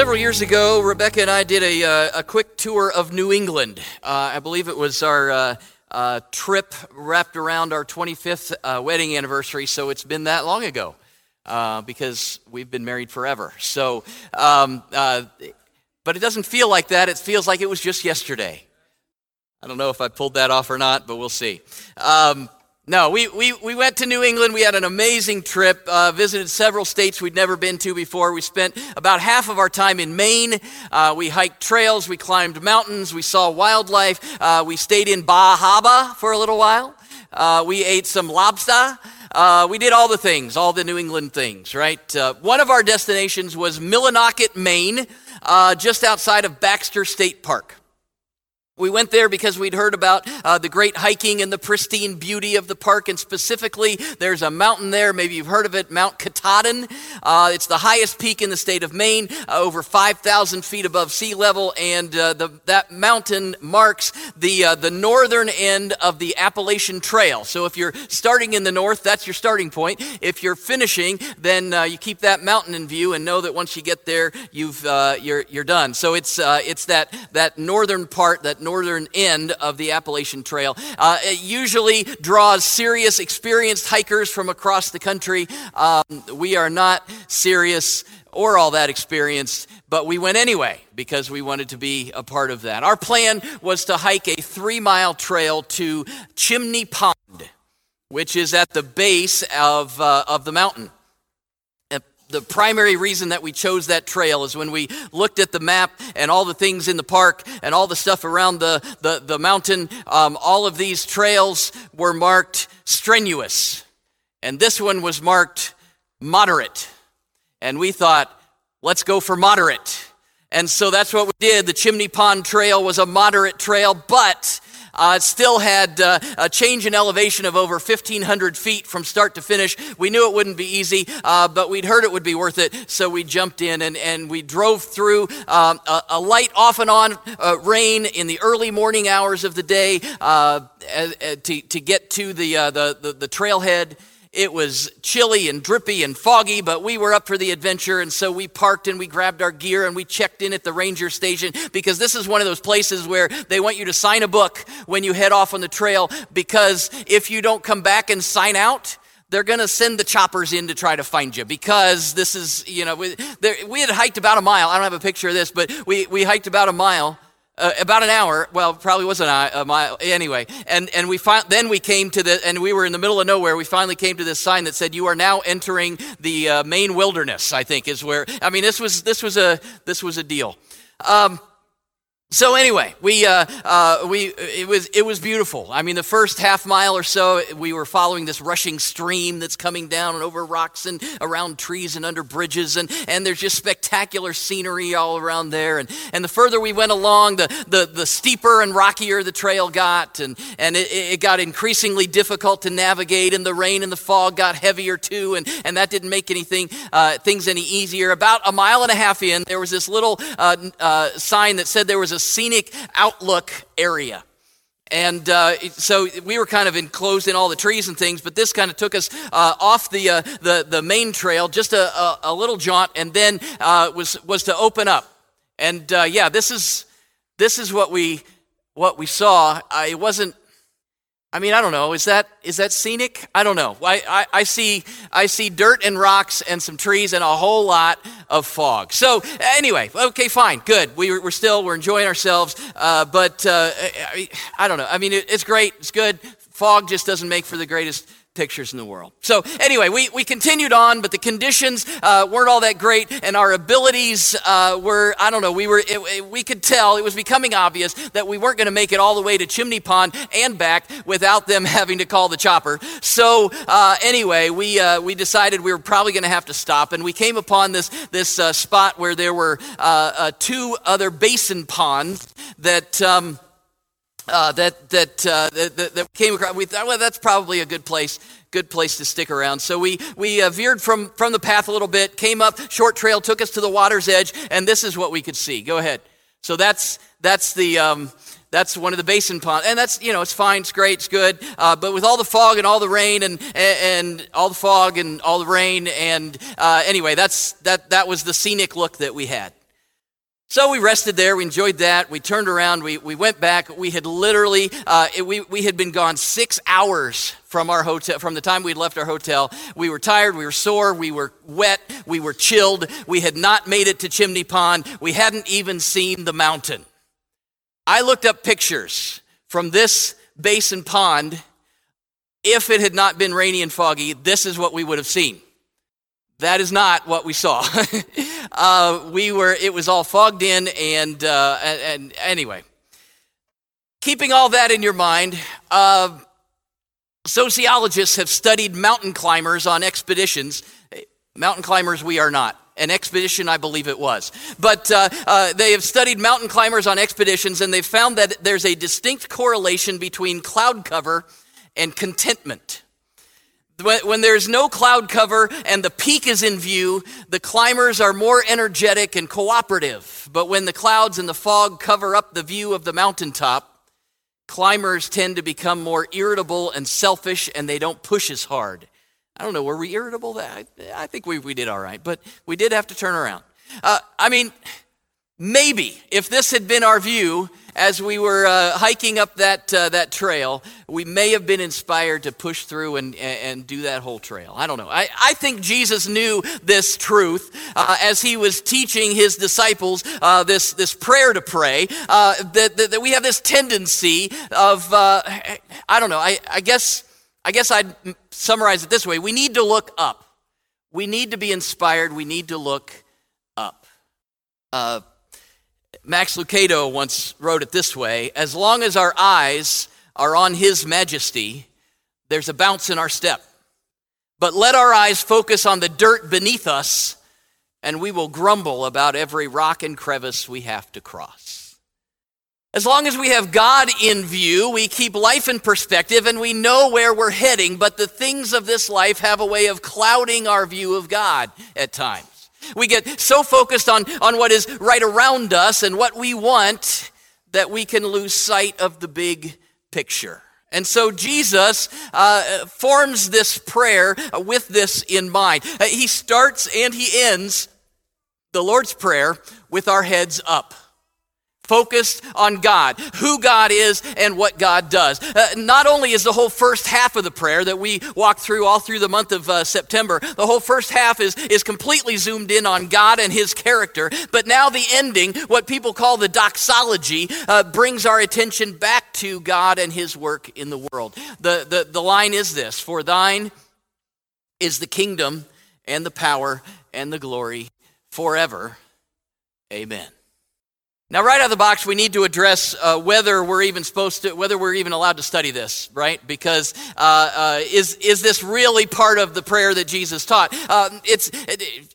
Several years ago, Rebecca and I did a, uh, a quick tour of New England. Uh, I believe it was our uh, uh trip wrapped around our 25th uh, wedding anniversary, so it's been that long ago because we've been married forever. So, um, but it doesn't feel like that. It feels like it was just yesterday. I don't know if I pulled that off or not, but we'll see. Um, no, we, we, we went to New England. We had an amazing trip, uh, visited several states we'd never been to before. We spent about half of our time in Maine. Uh, we hiked trails, we climbed mountains, we saw wildlife. Uh, we stayed in Bar Harbor for a little while. Uh, we ate some lobster. Uh, we did all the things, all the New England things, right? Uh, one of our destinations was Millinocket, Maine, just outside of Baxter State Park. We went there because we'd heard about uh, the great hiking and the pristine beauty of the park, and specifically, there's a mountain there. Maybe you've heard of it, Mount Katahdin. Uh, it's the highest peak in the state of Maine, uh, over 5,000 feet above sea level, and uh, the, that mountain marks the uh, the northern end of the Appalachian Trail. So if you're starting in the north, that's your starting point. If you're finishing, then uh, you keep that mountain in view and know that once you get there, you've you're you're done. So it's it's that that northern part that end of the Appalachian Trail. Uh, it usually draws serious, experienced hikers from across the country. Um, we are not serious or all that experienced, but we went anyway because we wanted to be a part of that. Our plan was to hike a three mile trail to Chimney Pond, which is at the base of, uh, of the mountain the primary reason that we chose that trail is when we looked at the map and all the things in the park and all the stuff around the, the, the mountain, um, all of these trails were marked strenuous. And this one was marked moderate. And we thought, let's go for moderate. And so that's what we did. The Chimney Pond Trail was a moderate trail, but uh, it still had uh, a change in elevation of over 1,500 feet from start to finish. We knew it wouldn't be easy, uh, but we'd heard it would be worth it, so we jumped in and, and we drove through um, a, a, light off and on uh, rain in the early morning hours of the day uh, to, to get to the, uh, the, the, the trailhead. It was chilly and drippy and foggy, but we were up for the adventure, and so we parked and we grabbed our gear and we checked in at the ranger station because this is one of those places where they want you to sign a book when you head off on the trail because if you don't come back and sign out, they're going to send the choppers in to try to find you because this is, you know, we, we had hiked about a mile. I don't have a picture of this, but we, we hiked about a mile uh, about an hour. Well, probably wasn't a, mile anyway. And and we fi- then we came to the and we were in the middle of nowhere. We finally came to this sign that said, "You are now entering the uh, Maine wilderness." I think is where. I mean, this was this was a this was a deal. Um, so anyway, we, uh, uh, we, it, was, it was beautiful. I mean, the first half mile or so, we were following this rushing stream that's coming down and over rocks and around trees and under bridges, and, and there's just spectacular scenery all around there. And, and the further we went along, the, the, the steeper and rockier the trail got, and, and it, it got increasingly difficult to navigate, and the rain and the fog got heavier too, and, and that didn't make anything, uh, things any easier. About a mile and a half in, there was this little uh, uh, sign that said there was a scenic outlook area. And uh, so we were kind of enclosed in all the trees and things, but this kind of took us uh, off the, uh, the, the main trail, just a, a, a little jaunt, and then uh, was, was to open up. And uh, yeah, this is, this is what we, what we saw. it wasn't I mean, I don't know. Is that is that scenic? I don't know. I, I, I, see I see dirt and rocks and some trees and a whole lot of fog. So anyway, okay, fine, good. We, we're still we're enjoying ourselves, uh, but uh, I, I, don't know. I mean, it, it's great. It's good. Fog just doesn't make for the greatest pictures in the world. So, anyway, we, we continued on, but the conditions uh, weren't all that great, and our abilities uh, were, I don't know, we, were, it, it, we could tell, it was becoming obvious that we weren't going to make it all the way to Chimney Pond and back without them having to call the chopper. So, uh, anyway, we, uh, we decided we were probably going to have to stop, and we came upon this, this uh, spot where there were uh, two other basin ponds that. Um, uh, that, that, uh, that, that, came across. We thought, well, that's probably a good place, good place to stick around. So we, we uh, veered from, from the path a little bit, came up, short trail, took us to the water's edge, and this is what we could see. Go ahead. So that's, that's the, um, that's one of the basin ponds. And that's, you know, it's fine, it's great, it's good. Uh, but with all the fog and all the rain and, and, all the fog and all the rain, and uh, anyway, that's, that, that was the scenic look that we had. So we rested there. We enjoyed that. We turned around. We, we went back. We had literally, uh, we, we had been gone six hours from our hotel, from the time we'd left our hotel. We were tired. We were sore. We were wet. We were chilled. We had not made it to Chimney Pond. We hadn't even seen the mountain. I looked up pictures from this basin pond. If it had not been rainy and foggy, this is what we would have seen. That is not what we saw. uh, we were, it was all fogged in, and, uh, and, and, anyway. Keeping all that in your mind, uh, sociologists have studied mountain climbers on expeditions. Mountain climbers, we are not. An expedition, I believe it was. But uh, uh, they have studied mountain climbers on expeditions, and they've found that there's a distinct correlation between cloud cover and contentment. When, when there's no cloud cover and the peak is in view, the climbers are more energetic and cooperative. But when the clouds and the fog cover up the view of the mountaintop, climbers tend to become more irritable and selfish and they don't push as hard. I don't know, were we irritable? I, I think we, we did all right, but we did have to turn around. Uh, I mean, maybe if this had been our view, as we were uh, hiking up that, uh, that trail, we may have been inspired to push through and, and do that whole trail. I don't know. I, I think Jesus knew this truth uh, as he was teaching his disciples uh, this, this prayer to pray, uh, that, that, that, we have this tendency of, uh, I don't know, I, I, guess, I guess I'd summarize it this way we need to look up. We need to be inspired. We need to look up. Max Lucado once wrote it this way As long as our eyes are on His majesty, there's a bounce in our step. But let our eyes focus on the dirt beneath us, and we will grumble about every rock and crevice we have to cross. As long as we have God in view, we keep life in perspective and we know where we're heading, but the things of this life have a way of clouding our view of God at times. We get so focused on, on what is right around us and what we want that we can lose sight of the big picture. And so Jesus uh, forms this prayer with this in mind. Uh, he starts and he ends the Lord's Prayer with our heads up focused on God, who God is, and what God does. Uh, not only is the whole first half of the prayer that we walk through all through the month of uh, September, the whole first half is, is completely zoomed in on God and His character, but now the ending, what people call the doxology, uh, brings our attention back to God and His work in the world. The, the, the line is this For thine is the kingdom and the power and the glory forever. Amen. Now, right out of the box, we need to address uh, whether we're even supposed to, whether we're even allowed to study this, right? Because uh, uh, is is this really part of the prayer that Jesus taught? Um, it's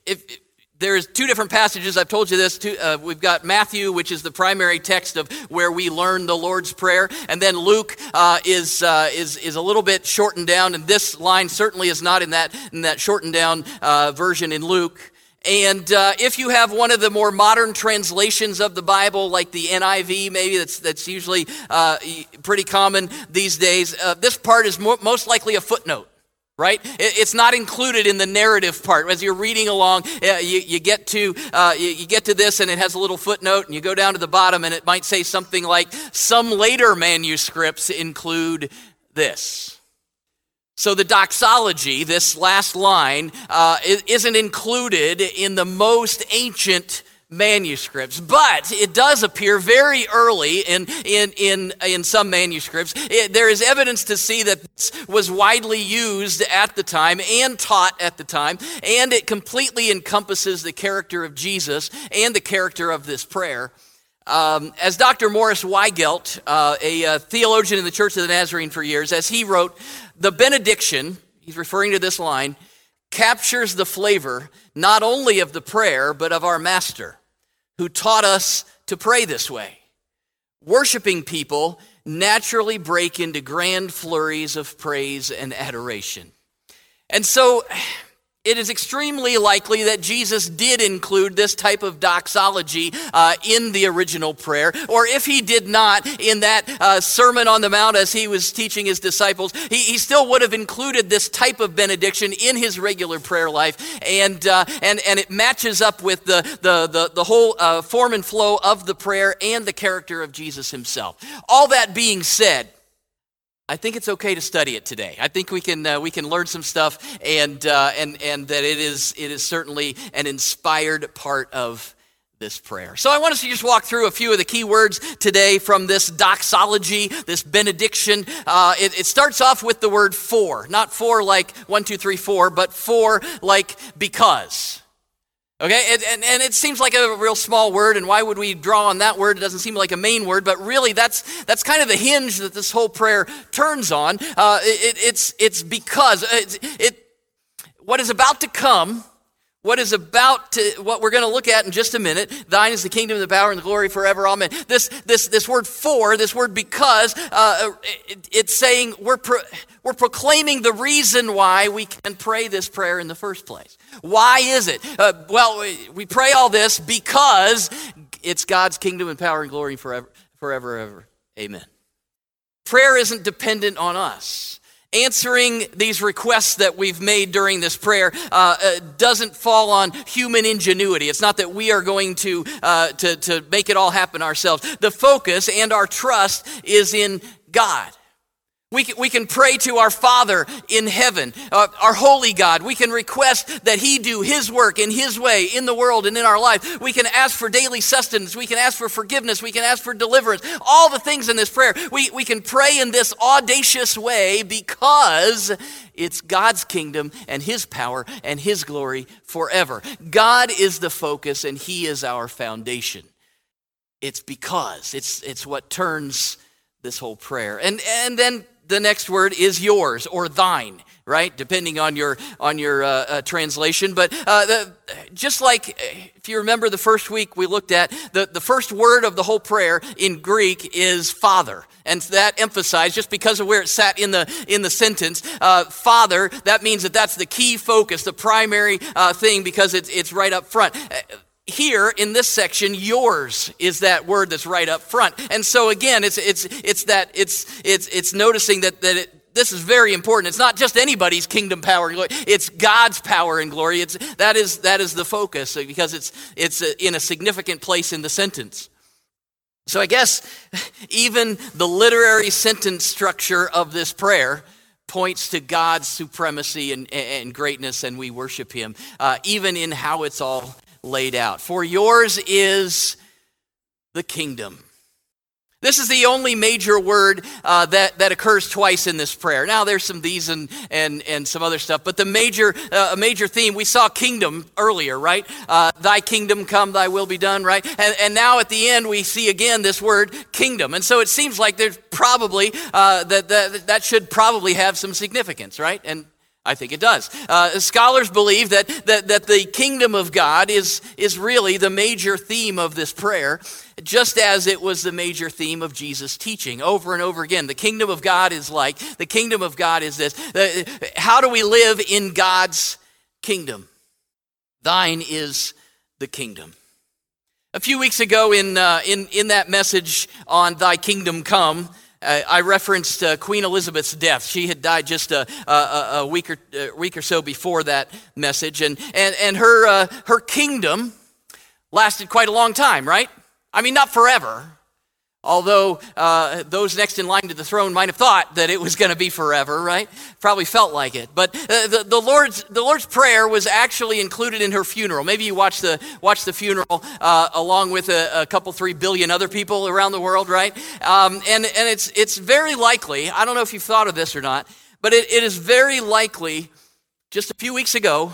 if, there's two different passages. I've told you this. Two, uh, we've got Matthew, which is the primary text of where we learn the Lord's Prayer, and then Luke uh, is uh, is is a little bit shortened down. And this line certainly is not in that in that shortened down uh, version in Luke. And uh, if you have one of the more modern translations of the Bible, like the NIV, maybe that's, that's usually uh, pretty common these days, uh, this part is mo- most likely a footnote right? It's not included in the narrative part. As you're reading along uh, you, you get to uh, you, you, get to this and it has a little footnote and you go down to the bottom and it might say something like some later manuscripts include this so the doxology, this last line, uh, isn't included in the most ancient manuscripts, but it does appear very early in, in, in, in some manuscripts. It, there is evidence to see that this was widely used at the time and taught at the time, and it completely encompasses the character of Jesus and the character of this prayer. Um, as Dr. Morris Weigelt, uh, a, a, theologian in the Church of the Nazarene for years, as he wrote, the benediction, he's referring to this line, captures the flavor not only of the prayer, but of our Master, who taught us to pray this way. Worshipping people naturally break into grand flurries of praise and adoration. And so, it is extremely likely that Jesus did include this type of doxology uh, in the original prayer, or if he did not, in that uh, Sermon on the Mount as he was teaching his disciples, he, he, still would have included this type of benediction in his regular prayer life, and uh, and and it matches up with the the the, the whole uh, form and flow of the prayer and the character of Jesus himself. All that being said. I think it's okay to study it today. I think we can uh, we can learn some stuff, and uh, and and that it is it is certainly an inspired part of this prayer. So I want us to just walk through a few of the key words today from this doxology, this benediction. Uh, it, it starts off with the word for, not for like one, two, three, four, but for like because. Okay, and, and, and, it seems like a real small word, and why would we draw on that word? It doesn't seem like a main word, but really that's, that's kind of the hinge that this whole prayer turns on. Uh, it, it's, it's because uh, it, it, what is about to come, what is about to, what we're going to look at in just a minute, thine is the kingdom, the power, and the glory forever, amen. This, this, this word for, this word because, uh, it, it's saying we're, pro, we're proclaiming the reason why we can pray this prayer in the first place. Why is it? Uh, well, we, pray all this because it's God's kingdom and power and glory forever, forever, ever. Amen. Prayer isn't dependent on us. Answering these requests that we've made during this prayer uh, uh, doesn't fall on human ingenuity. It's not that we are going to, uh, to, to make it all happen ourselves. The focus and our trust is in God. We can, we can pray to our Father in heaven, uh, our holy God. We can request that He do His work in His way in the world and in our life. We can ask for daily sustenance. We can ask for forgiveness. We can ask for deliverance. All the things in this prayer. We, we can pray in this audacious way because it's God's kingdom and His power and His glory forever. God is the focus and He is our foundation. It's because, it's, it's what turns this whole prayer. And, and then the next word is yours or thine right? Depending on your on your uh, uh, translation. But uh, the, just like if you remember the first week we looked at the, the first word of the whole prayer in greek is father. And that emphasized just because of where it sat in the in the sentence uh, father that means that that's the key focus the primary uh, thing because it's, it's right up front here in this section yours is that word that's right up front. And so again it's it's it's that it's it's it's noticing that that it, this is very important. It's not just anybody's kingdom power glory. It's god's power and glory. It's that is that is the focus because it's it's in a significant place in the sentence. So i guess even the literary sentence structure of this prayer points to God's supremacy and, and greatness, and we worship Him, uh, even in how it's all laid out. For yours is the kingdom. This is the only major word uh, that, that occurs twice in this prayer. Now, there's some these and, and, and some other stuff, but the major, uh, major theme, we saw kingdom earlier, right? Uh, thy kingdom come, thy will be done, right? And, and now at the end, we see again this word kingdom. And so it seems like there's probably, uh, that, that, that should probably have some significance, right? And I think it does. Uh, scholars believe that, that, that the kingdom of God is, is really the major theme of this prayer, just as it was the major theme of Jesus' teaching over and over again. The kingdom of God is like, the kingdom of God is this. Uh, how do we live in God's kingdom? Thine is the kingdom. A few weeks ago, in, uh, in, in that message on Thy Kingdom Come, uh, I referenced uh, Queen Elizabeth's death. She had died just a, a, a week, or, a week or so before that message. And, and, and her, uh, her kingdom lasted quite a long time, right? I mean, not forever, Although uh, those next in line to the throne might have thought that it was going to be forever, right? Probably felt like it. But uh, the, the, Lord's, the Lord's Prayer was actually included in her funeral. Maybe you watched the, watched the funeral uh, along with a, a, couple, three billion other people around the world, right? Um, and and it's, it's very likely, I don't know if you've thought of this or not, but it, it is very likely just a few weeks ago,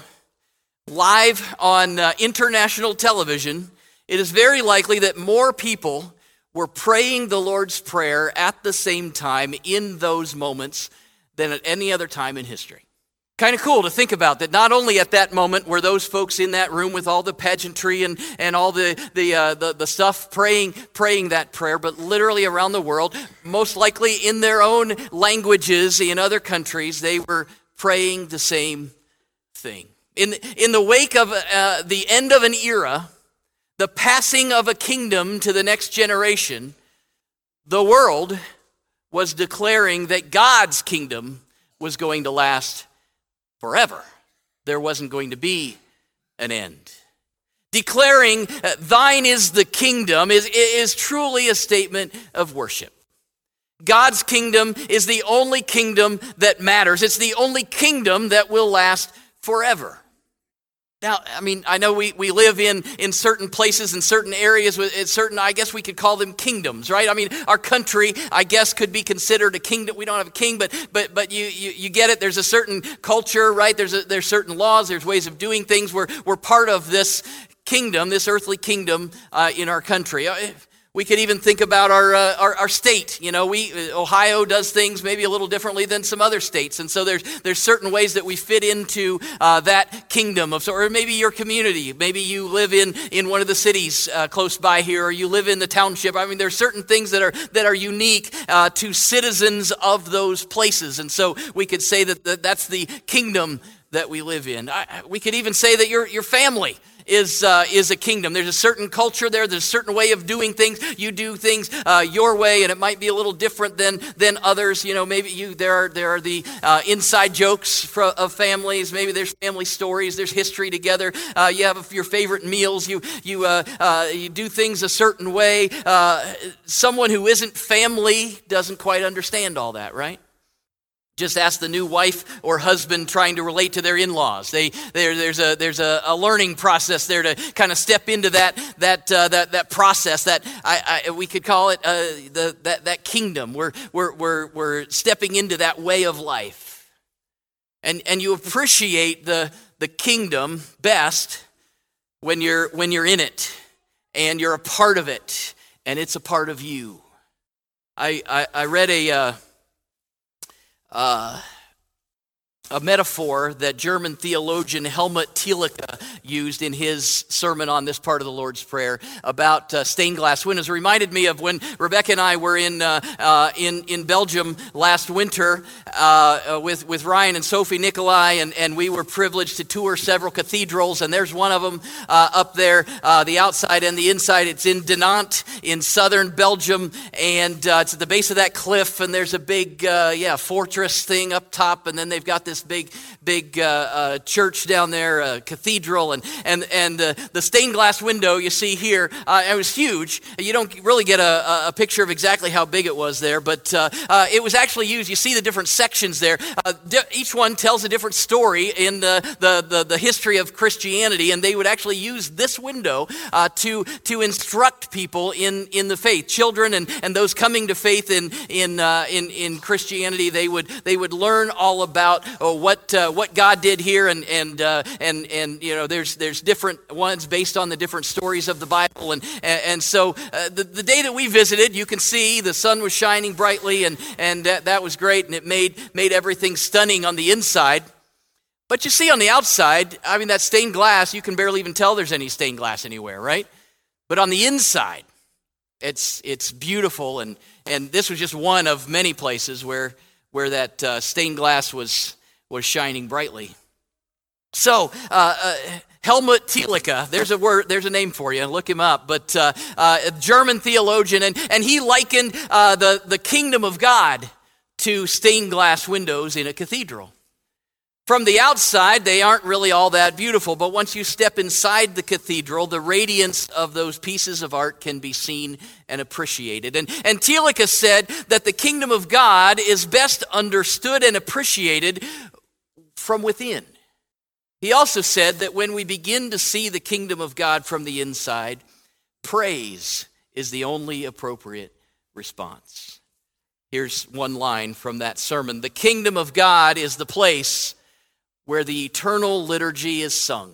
live on uh, international television, it is very likely that more people were praying the Lord's Prayer at the same time in those moments than at any other time in history. Kind of cool to think about that not only at that moment were those folks in that room with all the pageantry and, and all the, the, uh, the, the stuff praying, praying that prayer, but literally around the world, most likely in their own languages in other countries, they were praying the same thing. In, in the wake of uh, the end of an era, the passing of a kingdom to the next generation, the world was declaring that God's kingdom was going to last forever. There wasn't going to be an end. Declaring, uh, Thine is the kingdom, is, is truly a statement of worship. God's kingdom is the only kingdom that matters. It's the only kingdom that will last forever. Now, I mean, I know we, we live in, in certain places in certain areas with certain, I guess we could call them kingdoms, right? I mean, our country, I guess, could be considered a kingdom. We don't have a king, but but but you you, you get it. There's a certain culture, right? There's a, there's certain laws, there's ways of doing things. We're, we're part of this kingdom, this earthly kingdom uh, in our country. We could even think about our, uh, our, our, state. You know, we, Ohio does things maybe a little differently than some other states. And so there's, there's certain ways that we fit into uh, that kingdom of, or maybe your community. Maybe you live in, in one of the cities uh, close by here, or you live in the township. I mean, there's certain things that are, that are unique uh, to citizens of those places. And so we could say that, that that's the kingdom that we live in. I, we could even say that your, your family is, uh, is a kingdom. There's a certain culture there, there's a certain way of doing things. You do things uh, your way, and it might be a little different than, than others. You know, maybe you, there, are, there are the uh, inside jokes for, of families. Maybe there's family stories, there's history together. Uh, you have your favorite meals, you, you, uh, uh, you do things a certain way. someone who isn't family doesn't quite understand all that, right? Just ask the new wife or husband trying to relate to their in-laws. They, there's a, there's a, a, learning process there to kind of step into that, that, uh, that, that process that I, I, we could call it uh, the, that, that kingdom. We're, we're, we're, we're stepping into that way of life. And, and you appreciate the, the kingdom best when you're, when you're in it and you're a part of it and it's a part of you. I, I, I read a... Uh, uh, a metaphor that German theologian Helmut Thielicke used in his sermon on this part of the Lord's Prayer about uh, stained glass windows. It reminded me of when Rebecca and I were in, uh, uh, in, in Belgium last winter uh, uh, with, with Ryan and Sophie Nikolai, and, and we were privileged to tour several cathedrals, and there's one of them uh, up there, the outside and the inside. It's in Dinant in southern Belgium, and it's at the base of that cliff, and there's a big, yeah, fortress thing up top, and then they've got this big, big uh, uh, church down there, a cathedral, and, and, and uh, the stained glass window you see here, uh, it was huge. You don't really get a, a, picture of exactly how big it was there, but uh, uh, it was actually used. You see the different sections there. Di- each one tells a different story in the, the, the, the, history of Christianity, and they would actually use this window to, to instruct people in, in the faith. Children and, and those coming to faith in, in, in, in Christianity, they would, they would learn all about what uh, what God did here, and and uh, and and you know, there's there's different ones based on the different stories of the Bible, and and, and so uh, the the day that we visited, you can see the sun was shining brightly, and and that, that was great, and it made made everything stunning on the inside. But you see on the outside, I mean, that stained glass, you can barely even tell there's any stained glass anywhere, right? But on the inside, it's it's beautiful, and and this was just one of many places where where that uh, stained glass was was shining brightly. So, uh, uh, Helmut Thielicke, there's a word, there's a name for you, look him up, but uh, uh, a German theologian, and, and he likened uh, the, the kingdom of God to stained glass windows in a cathedral. From the outside, they aren't really all that beautiful, but once you step inside the cathedral, the radiance of those pieces of art can be seen and appreciated. And, and Thielicke said that the kingdom of God is best understood and appreciated from within. He also said that when we begin to see the kingdom of God from the inside, praise is the only appropriate response. Here's one line from that sermon The kingdom of God is the place where the eternal liturgy is sung,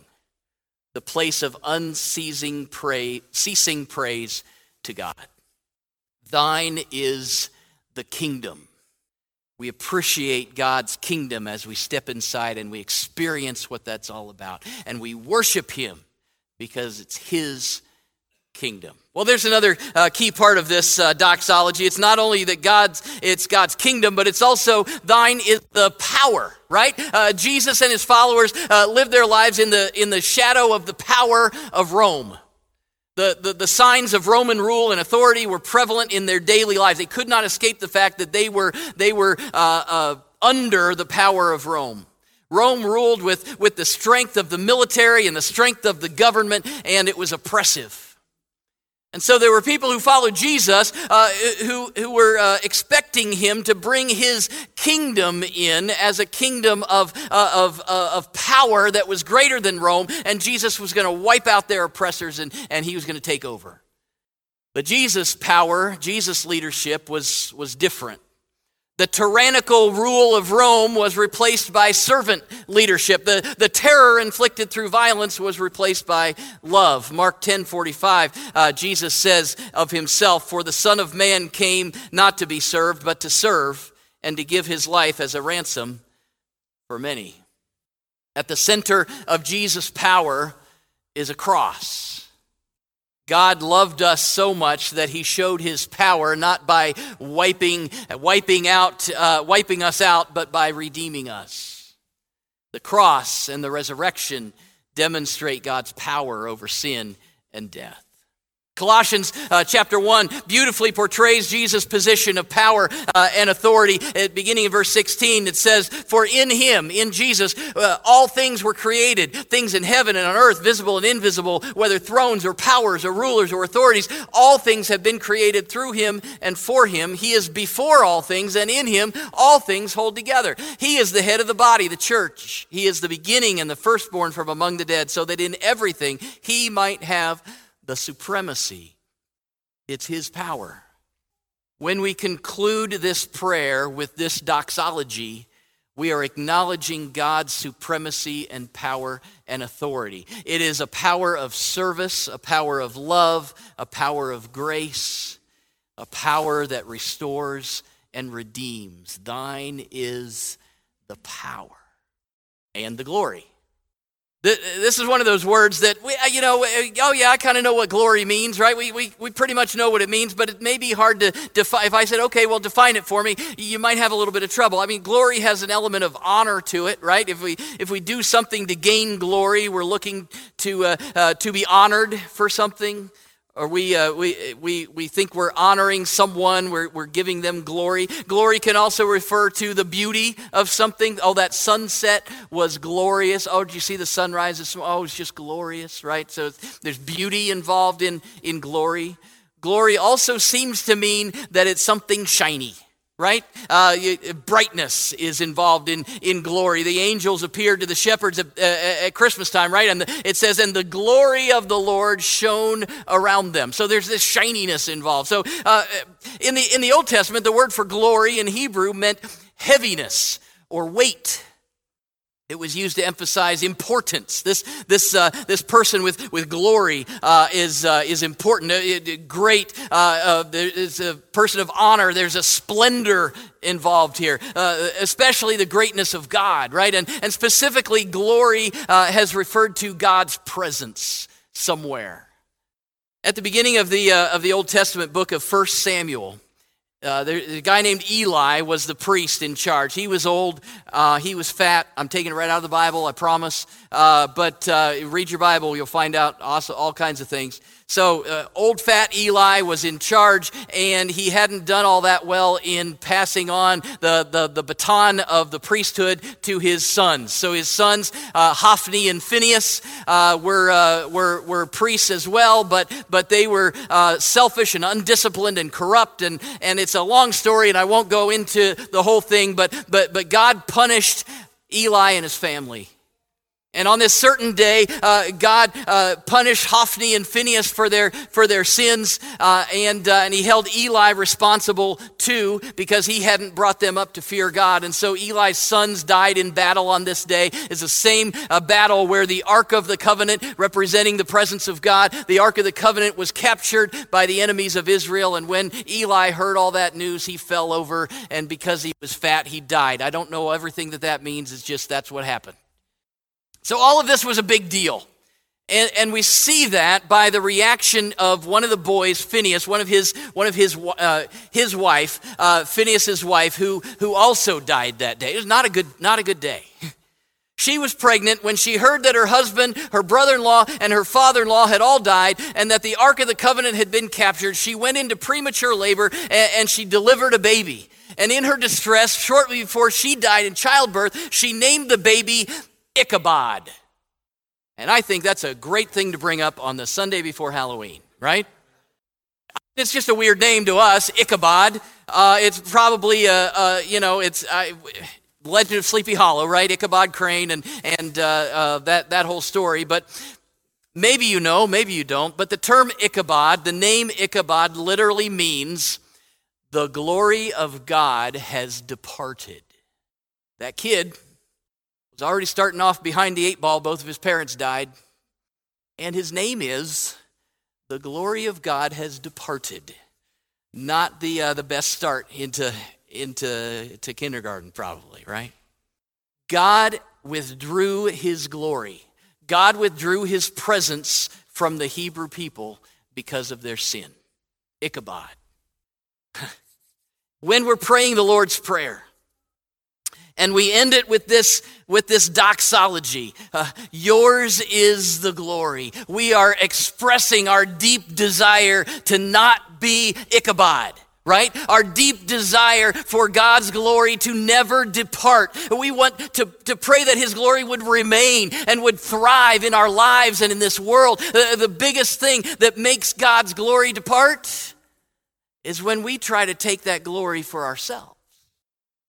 the place of unceasing pray, ceasing praise to God. Thine is the kingdom we appreciate God's kingdom as we step inside and we experience what that's all about. And we worship Him because it's His kingdom. Well, there's another uh, key part of this uh, doxology. It's not only that God's it's God's kingdom, but it's also thine is the power right? Uh, Jesus and his followers uh, lived their lives in the, in the shadow of the power of Rome. The, the, the, signs of Roman rule and authority were prevalent in their daily lives. They could not escape the fact that they were, they were uh, uh, under the power of Rome. Rome ruled with, with the strength of the military and the strength of the government, and it was oppressive. And so there were people who followed Jesus uh, who, who were uh, expecting him to bring his kingdom in as a kingdom of, uh, of, uh, of power that was greater than Rome, and Jesus was going to wipe out their oppressors and, and he was going to take over. But Jesus' power, Jesus' leadership was, was different. The tyrannical rule of Rome was replaced by servant leadership. The, the terror inflicted through violence was replaced by love. Mark 10 45, uh, Jesus says of himself, For the Son of Man came not to be served, but to serve, and to give his life as a ransom for many. At the center of Jesus' power is a cross. God loved us so much that he showed his power not by wiping, wiping, out, uh, wiping us out, but by redeeming us. The cross and the resurrection demonstrate God's power over sin and death. Colossians uh, chapter 1 beautifully portrays Jesus' position of power uh, and authority. At beginning in verse 16, it says, For in him, in Jesus, uh, all things were created, things in heaven and on earth, visible and invisible, whether thrones or powers or rulers or authorities, all things have been created through him and for him. He is before all things, and in him all things hold together. He is the head of the body, the church. He is the beginning and the firstborn from among the dead, so that in everything he might have the supremacy. It's His power. When we conclude this prayer with this doxology, we are acknowledging God's supremacy and power and authority. It is a power of service, a power of love, a power of grace, a power that restores and redeems. Thine is the power and the glory. This is one of those words that, we, uh, you know, uh, oh yeah, I kind of know what glory means, right? We, we, we pretty much know what it means, but it may be hard to define. If I said, okay, well, define it for me, you might have a little bit of trouble. I mean, glory has an element of honor to it, right? If we, if we do something to gain glory, we're looking to, uh, uh, to be honored for something or we, uh, we, we, we think we're honoring someone, we're, we're giving them glory. Glory can also refer to the beauty of something. Oh, that sunset was glorious. Oh, did you see the sunrise? Oh, it's just glorious, right? So there's beauty involved in, in glory. Glory also seems to mean that it's something shiny right? Uh, brightness is involved in, in glory. The angels appeared to the shepherds at, uh, at Christmas time, right? And the, it says, and the glory of the Lord shone around them. So there's this shininess involved. So uh, in, the, in the Old Testament, the word for glory in Hebrew meant heaviness or weight. It was used to emphasize importance. This, this, uh, this person with, with glory uh, is, uh, is important, uh, great. Uh, uh, is a person of honor. There's a splendor involved here, especially the greatness of God, right? And, and specifically, glory has referred to God's presence somewhere. At the beginning of the, of the Old Testament book of 1 Samuel, uh, the, guy named Eli was the priest in charge. He was old, uh, he was fat. I'm taking it right out of the Bible, I promise. Uh, but uh, read your Bible, you'll find out also all kinds of things. So, uh, old fat Eli was in charge, and he hadn't done all that well in passing on the, the, the baton of the priesthood to his sons. So, his sons, uh, Hophni and Phinehas, uh, were, uh, were, were priests as well, but, but they were uh, selfish and undisciplined and corrupt. And, and it's a long story, and I won't go into the whole thing, but, but, but God punished Eli and his family. And on this certain day, uh, God uh, punished Hophni and Phinehas for their, for their sins, uh, and, uh, and he held Eli responsible too because he hadn't brought them up to fear God. And so Eli's sons died in battle on this day. It's the same uh, battle where the Ark of the Covenant, representing the presence of God, the Ark of the Covenant was captured by the enemies of Israel. And when Eli heard all that news, he fell over, and because he was fat, he died. I don't know everything that that means, it's just that's what happened. So all of this was a big deal. And, and, we see that by the reaction of one of the boys, Phinehas, one of his, one of his, uh, his wife, uh, Phinehas's wife, who, who also died that day. It was not a good, not a good day. She was pregnant when she heard that her husband, her brother in law, and her father in law had all died and that the Ark of the Covenant had been captured. She went into premature labor and, and she delivered a baby. And in her distress, shortly before she died in childbirth, she named the baby Ichabod. And I think that's a great thing to bring up on the Sunday before Halloween, right? It's just a weird name to us, Ichabod. Uh, it's probably, a, a, you know, it's uh, Legend of Sleepy Hollow, right? Ichabod Crane and, and uh, uh, that, that whole story. But maybe you know, maybe you don't. But the term Ichabod, the name Ichabod literally means the glory of God has departed. That kid was already starting off behind the eight ball. Both of his parents died. And his name is The Glory of God Has Departed. Not the, uh, the best start into, into to kindergarten, probably, right? God withdrew his glory. God withdrew his presence from the Hebrew people because of their sin. Ichabod. when we're praying the Lord's Prayer, and we end it with this with this doxology uh, yours is the glory we are expressing our deep desire to not be ichabod right? Our deep desire for God's glory to never depart. We want to, to pray that His glory would remain and would thrive in our lives and in this world. The, the biggest thing that makes God's glory depart is when we try to take that glory for ourselves.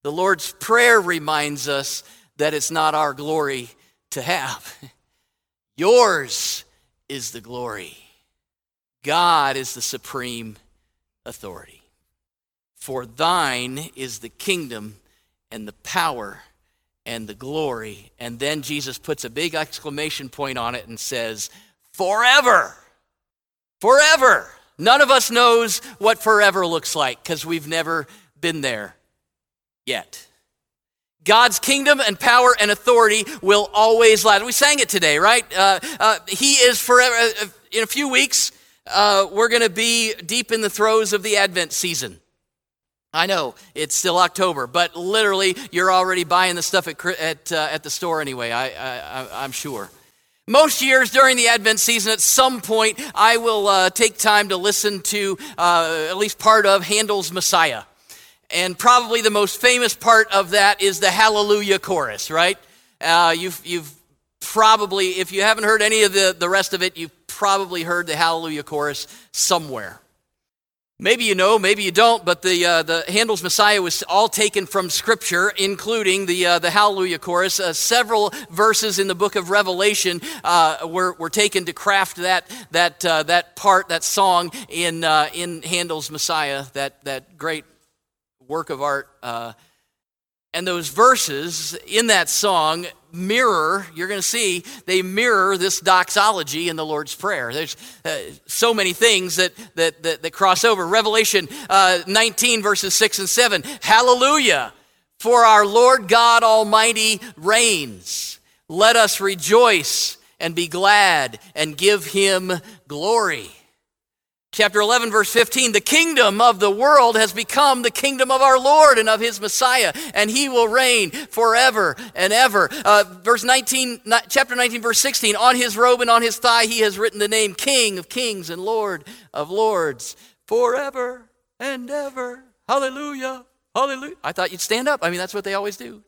The Lord's Prayer reminds us that it's not our glory to have. Yours is the glory. God is the supreme authority. For thine is the kingdom and the power and the glory. And then Jesus puts a big exclamation point on it and says, Forever! Forever! None of us knows what forever looks like because we've never been there yet. God's kingdom and power and authority will always last. We sang it today, right? Uh, uh, he is forever. Uh, in a few weeks, uh, we're going to be deep in the throes of the Advent season. I know it's still October, but literally, you're already buying the stuff at, at, uh, at the store anyway, I, I, I'm sure. Most years during the Advent season, at some point, I will uh, take time to listen to at least part of Handel's Messiah. And probably the most famous part of that is the Hallelujah chorus, right? Uh, you've, you've probably, if you haven't heard any of the, the rest of it, you've probably heard the Hallelujah chorus somewhere. Maybe you know, maybe you don't, but the, uh, the Handel's Messiah was all taken from Scripture, including the, uh, the Hallelujah chorus. Uh, several verses in the book of Revelation uh, were, were taken to craft that, that, uh, that part, that song in, uh, in Handel's Messiah, that, that great work of art. Uh, and those verses in that song mirror, you're going to see, they mirror this doxology in the Lord's Prayer. There's uh, so many things that, that, that, that cross over. Revelation uh, 19, verses 6 and 7. Hallelujah! For our Lord God Almighty reigns. Let us rejoice and be glad and give him glory. Chapter 11, verse 15 The kingdom of the world has become the kingdom of our Lord and of his Messiah, and he will reign forever and ever. Uh, verse 19, chapter 19, verse 16 On his robe and on his thigh he has written the name King of kings and Lord of lords forever and ever. Hallelujah. Hallelujah. I thought you'd stand up. I mean, that's what they always do.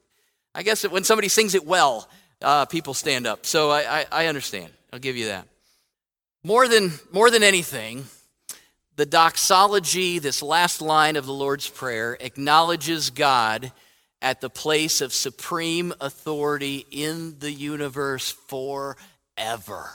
I guess when somebody sings it well, uh, people stand up. So I, I, I understand. I'll give you that. More than, more than anything, the doxology, this last line of the Lord's Prayer, acknowledges God at the place of supreme authority in the universe forever.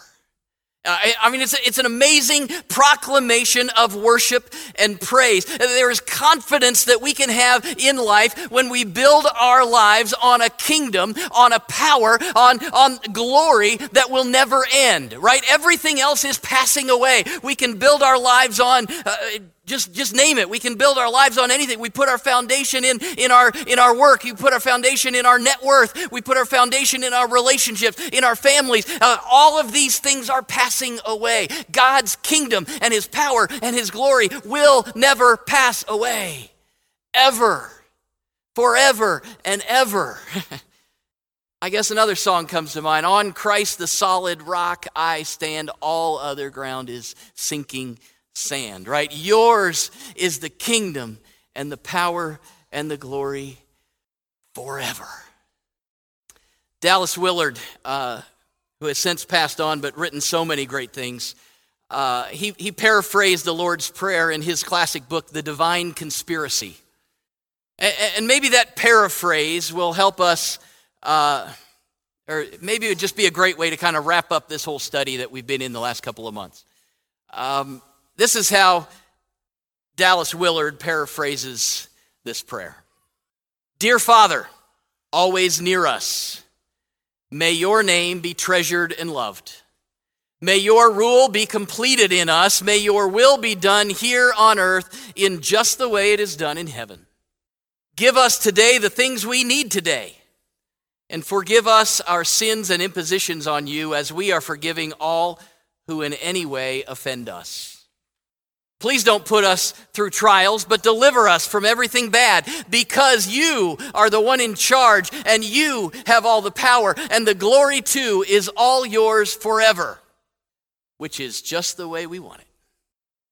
I mean, it's, it's an amazing proclamation of worship and praise. There is confidence that we can have in life when we build our lives on a kingdom, on a power, on, on glory that will never end, right? Everything else is passing away. We can build our lives on uh, just just name it. We can build our lives on anything. We put our foundation in in our in our work. You put our foundation in our net worth. We put our foundation in our relationships in our families. Uh, all of these things are passing away. God's kingdom and his power and his glory will never pass away. Ever. Forever and ever. I guess another song comes to mind. On Christ the solid rock I stand, all other ground is sinking sand, right? Yours is the kingdom and the power and the glory forever. Dallas Willard, uh, who has since passed on but written so many great things, uh, he, he paraphrased the Lord's Prayer in his classic book, The Divine Conspiracy. And, and maybe that paraphrase will help us, uh, or maybe it would just be a great way to kind of wrap up this whole study that we've been in the last couple of months. Um, this is how Dallas Willard paraphrases this prayer Dear Father, always near us, may your name be treasured and loved. May your rule be completed in us. May your will be done here on earth in just the way it is done in heaven. Give us today the things we need today, and forgive us our sins and impositions on you as we are forgiving all who in any way offend us. Please don't put us through trials, but deliver us from everything bad because you are the one in charge and you have all the power, and the glory too is all yours forever, which is just the way we want it.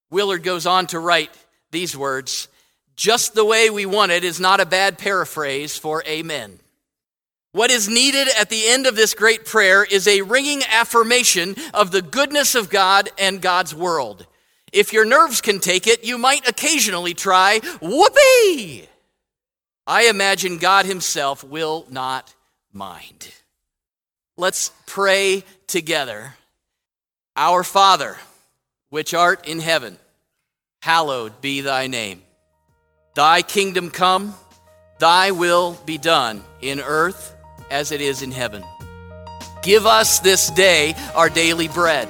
Willard goes on to write these words just the way we want it is not a bad paraphrase for amen. What is needed at the end of this great prayer is a ringing affirmation of the goodness of God and God's world. If your nerves can take it, you might occasionally try, whoopee! I imagine God Himself will not mind. Let's pray together. Our Father, which art in heaven, hallowed be thy name. Thy kingdom come, thy will be done in earth as it is in heaven. Give us this day our daily bread